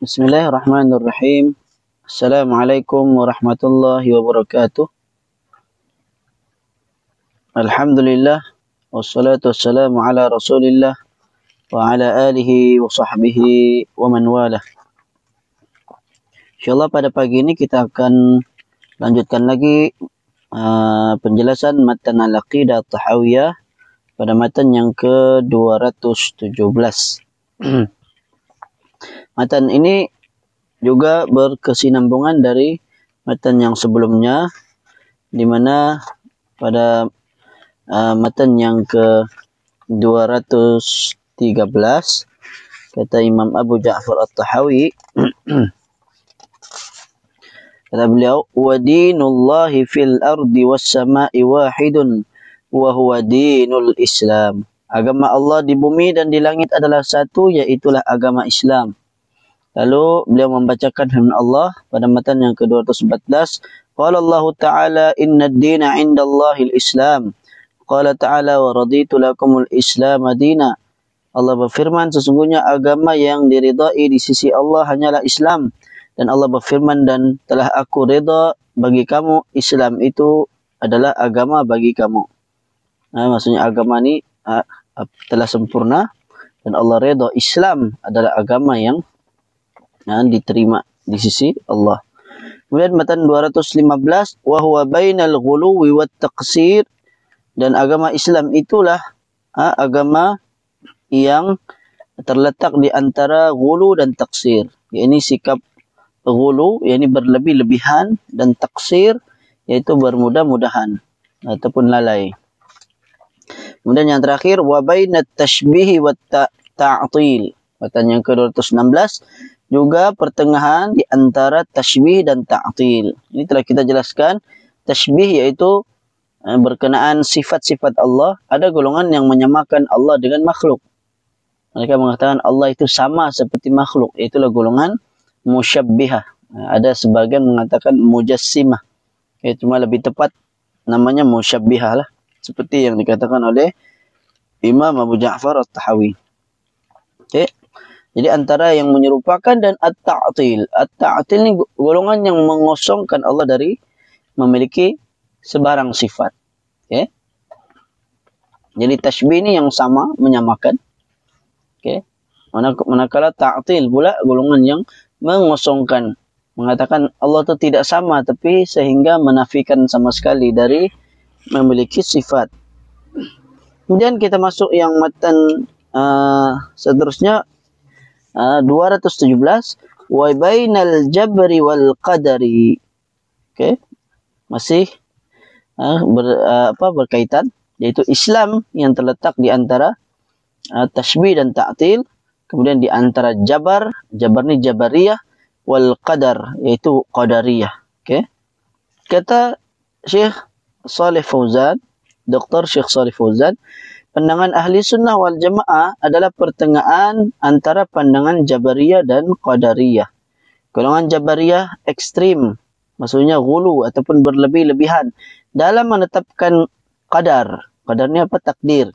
Bismillahirrahmanirrahim. Assalamualaikum warahmatullahi wabarakatuh. Alhamdulillah. Wassalatu wassalamu ala rasulillah. Wa ala alihi wa sahbihi wa man wala. InsyaAllah pada pagi ini kita akan lanjutkan lagi uh, penjelasan matan al-aqidah tahawiyah pada matan yang ke-217. Matan ini juga berkesinambungan dari matan yang sebelumnya di mana pada uh, matan yang ke 213 kata Imam Abu Ja'far At-Tahawi kata beliau wa dinullahi fil ardi was sama'i wahidun wa huwa dinul Islam agama Allah di bumi dan di langit adalah satu iaitu agama Islam Lalu beliau membacakan firman Allah pada matan yang ke-214. Qala Allah Ta'ala inna ad-dina 'inda Allahil Islam. Qala Ta'ala wa raditu lakumul Islam adina. Allah berfirman sesungguhnya agama yang diridai di sisi Allah hanyalah Islam. Dan Allah berfirman dan telah aku reda bagi kamu Islam itu adalah agama bagi kamu. Nah, maksudnya agama ini uh, telah sempurna dan Allah reda Islam adalah agama yang yang diterima di sisi Allah. Kemudian matan 215 wa huwa bainal ghuluwi wat taqsir dan agama Islam itulah ha, agama yang terletak di antara ghulu dan taksir. Ini sikap ghulu, yakni berlebih-lebihan dan taksir yaitu bermudah-mudahan ataupun lalai. Kemudian yang terakhir wa bainat tashbihi wat ta'til. Matan yang ke-216 juga pertengahan di antara tashbih dan ta'til. Ini telah kita jelaskan. Tashbih iaitu eh, berkenaan sifat-sifat Allah. Ada golongan yang menyamakan Allah dengan makhluk. Mereka mengatakan Allah itu sama seperti makhluk. Itulah golongan musyabbihah. Ada sebagian mengatakan mujassimah. Itu malah lebih tepat namanya musyabbihah lah. Seperti yang dikatakan oleh Imam Abu Ja'far At-Tahawi. Okay. Jadi antara yang menyerupakan dan at-ta'til. At-ta'til ni golongan yang mengosongkan Allah dari memiliki sebarang sifat. Okay. Jadi tashbih ni yang sama, menyamakan. Okay. Manakala ta'til pula golongan yang mengosongkan. Mengatakan Allah itu tidak sama tapi sehingga menafikan sama sekali dari memiliki sifat. Kemudian kita masuk yang matan uh, seterusnya 217 wa bainal jabri wal qadari okey masih uh, ber, uh, apa berkaitan yaitu Islam yang terletak di antara uh, tashbih dan ta'til kemudian di antara jabar jabar ni jabariyah wal qadar yaitu qadariyah okey kata Syekh Saleh Fauzan Dr. Syekh Saleh Fauzan pandangan ahli sunnah wal jamaah adalah pertengahan antara pandangan Jabariyah dan Qadariyah. Golongan Jabariyah ekstrim, maksudnya gulu ataupun berlebih-lebihan dalam menetapkan qadar. Qadar ni apa? Takdir.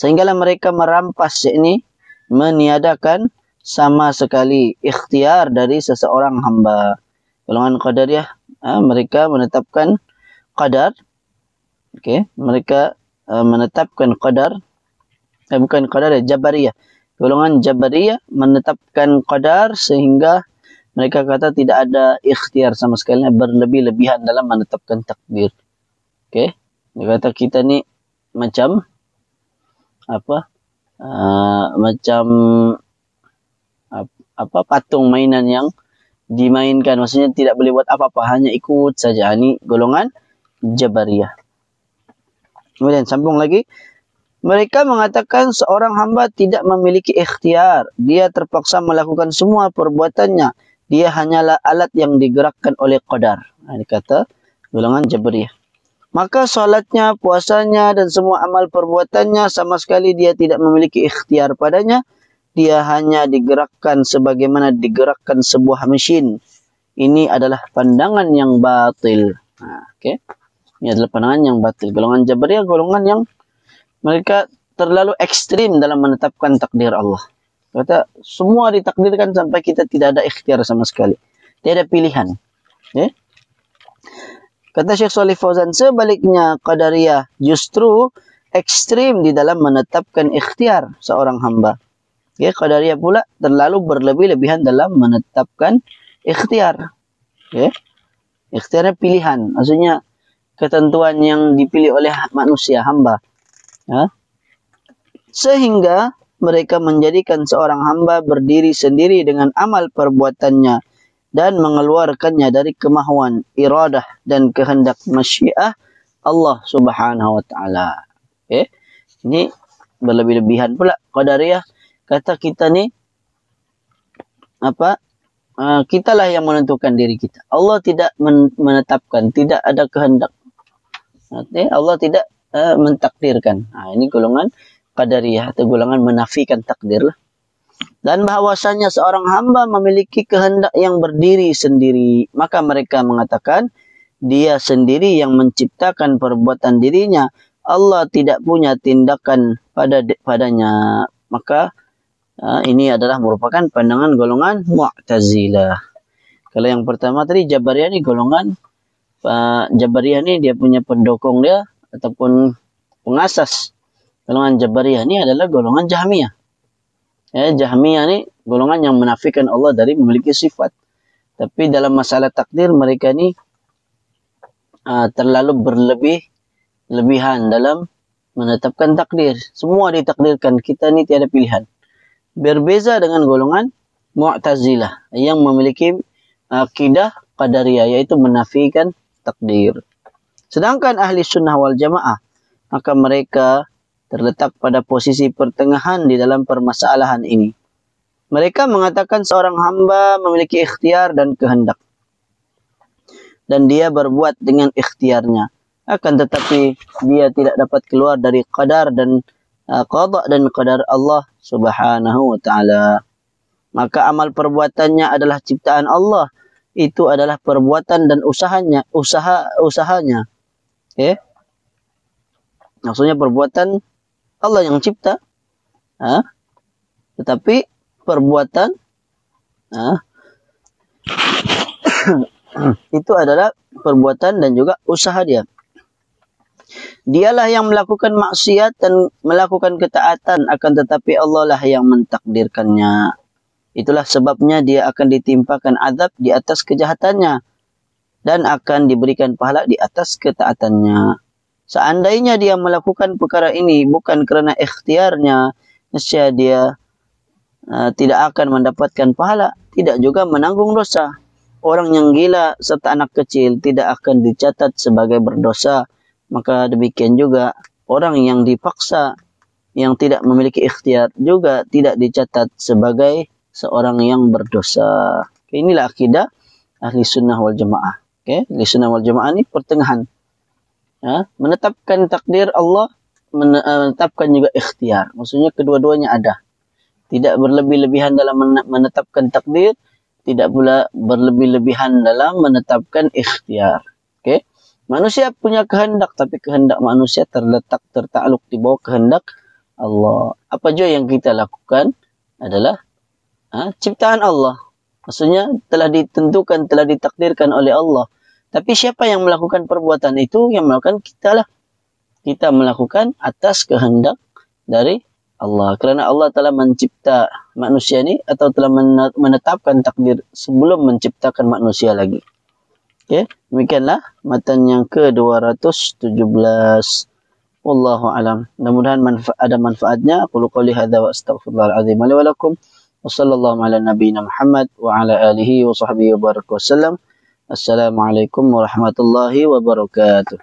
Sehinggalah mereka merampas ini meniadakan sama sekali ikhtiar dari seseorang hamba. Golongan Qadariyah, ha, mereka menetapkan qadar. Okay. Mereka Uh, menetapkan qadar. Eh, bukan qadar ya jabariyah. Golongan jabariyah menetapkan qadar sehingga mereka kata tidak ada ikhtiar sama sekali berlebih-lebihan dalam menetapkan takbir. Okey dia kata kita ni macam apa? Uh, macam apa patung mainan yang dimainkan. Maksudnya tidak boleh buat apa-apa hanya ikut saja. Ini golongan jabariyah Kemudian sambung lagi. Mereka mengatakan seorang hamba tidak memiliki ikhtiar. Dia terpaksa melakukan semua perbuatannya. Dia hanyalah alat yang digerakkan oleh qadar. Nah, ini kata golongan Jabriyah. Maka solatnya, puasanya dan semua amal perbuatannya sama sekali dia tidak memiliki ikhtiar padanya. Dia hanya digerakkan sebagaimana digerakkan sebuah mesin. Ini adalah pandangan yang batil. Nah, okay. Ini adalah pandangan yang batil. Golongan Jabariyah golongan yang mereka terlalu ekstrim dalam menetapkan takdir Allah. Kata semua ditakdirkan sampai kita tidak ada ikhtiar sama sekali. Tidak ada pilihan. Ya? Kata Syekh Salih Fauzan, sebaliknya Qadariyah justru ekstrim di dalam menetapkan ikhtiar seorang hamba. Ya, Qadariyah pula terlalu berlebih-lebihan dalam menetapkan ikhtiar. Ya. Ikhtiarnya pilihan. Maksudnya ketentuan yang dipilih oleh manusia, hamba. Ya. Sehingga mereka menjadikan seorang hamba berdiri sendiri dengan amal perbuatannya dan mengeluarkannya dari kemahuan, iradah dan kehendak masyiah Allah subhanahu wa ta'ala. Okay. Ini berlebih-lebihan pula. Qadariyah kata kita ni, apa, uh, kitalah yang menentukan diri kita. Allah tidak menetapkan, tidak ada kehendak. Okay. Allah tidak uh, mentakdirkan. Ha, ini golongan qadariyah atau golongan menafikan takdir lah. Dan bahawasanya seorang hamba memiliki kehendak yang berdiri sendiri. Maka mereka mengatakan dia sendiri yang menciptakan perbuatan dirinya. Allah tidak punya tindakan pada padanya. Maka uh, ini adalah merupakan pandangan golongan Mu'tazilah. Kalau yang pertama tadi Jabariyah ni golongan uh, Jabariyah ni dia punya pendukung dia ataupun pengasas golongan Jabariyah ni adalah golongan Jahmiyah. Ya, Jahmiyah ni golongan yang menafikan Allah dari memiliki sifat. Tapi dalam masalah takdir mereka ni uh, terlalu berlebih lebihan dalam menetapkan takdir. Semua ditakdirkan, kita ni tiada pilihan. Berbeza dengan golongan Mu'tazilah yang memiliki akidah qadariyah yaitu menafikan takdir. Sedangkan ahli sunnah wal jamaah maka mereka terletak pada posisi pertengahan di dalam permasalahan ini. Mereka mengatakan seorang hamba memiliki ikhtiar dan kehendak. Dan dia berbuat dengan ikhtiarnya. Akan tetapi dia tidak dapat keluar dari qadar dan uh, qada dan qadar Allah subhanahu wa ta'ala. Maka amal perbuatannya adalah ciptaan Allah. Itu adalah perbuatan dan usahanya. Usaha, usahanya. Okay? Maksudnya perbuatan Allah yang cipta. Ha? Tetapi perbuatan ha? itu adalah perbuatan dan juga usaha dia. Dialah yang melakukan maksiat dan melakukan ketaatan akan tetapi Allah lah yang mentakdirkannya. Itulah sebabnya dia akan ditimpakan azab di atas kejahatannya dan akan diberikan pahala di atas ketaatannya. Seandainya dia melakukan perkara ini bukan kerana ikhtiarnya, nescaya dia uh, tidak akan mendapatkan pahala, tidak juga menanggung dosa. Orang yang gila serta anak kecil tidak akan dicatat sebagai berdosa. Maka demikian juga orang yang dipaksa yang tidak memiliki ikhtiar juga tidak dicatat sebagai seorang yang berdosa. Inilah akidah ahli sunnah wal jamaah. Okay? Ahli sunnah wal jamaah ini pertengahan ya, menetapkan takdir Allah eh, menetapkan juga ikhtiar maksudnya kedua-duanya ada tidak berlebih-lebihan dalam menetapkan takdir tidak pula berlebih-lebihan dalam menetapkan ikhtiar okey manusia punya kehendak tapi kehendak manusia terletak tertakluk di bawah kehendak Allah apa jua yang kita lakukan adalah ha, ciptaan Allah maksudnya telah ditentukan telah ditakdirkan oleh Allah tapi siapa yang melakukan perbuatan itu? Yang melakukan kita lah. Kita melakukan atas kehendak dari Allah. Kerana Allah telah mencipta manusia ini atau telah menetapkan takdir sebelum menciptakan manusia lagi. Okay. Demikianlah matan yang ke-217. Wallahu alam. Mudah-mudahan manfa- ada manfaatnya. Aku qali hadza wa wa lakum. Wa sallallahu ala nabiyyina Muhammad wa ala alihi wa sahbihi wa baraka wasallam. Assalamualaikum warahmatullahi wabarakatuh.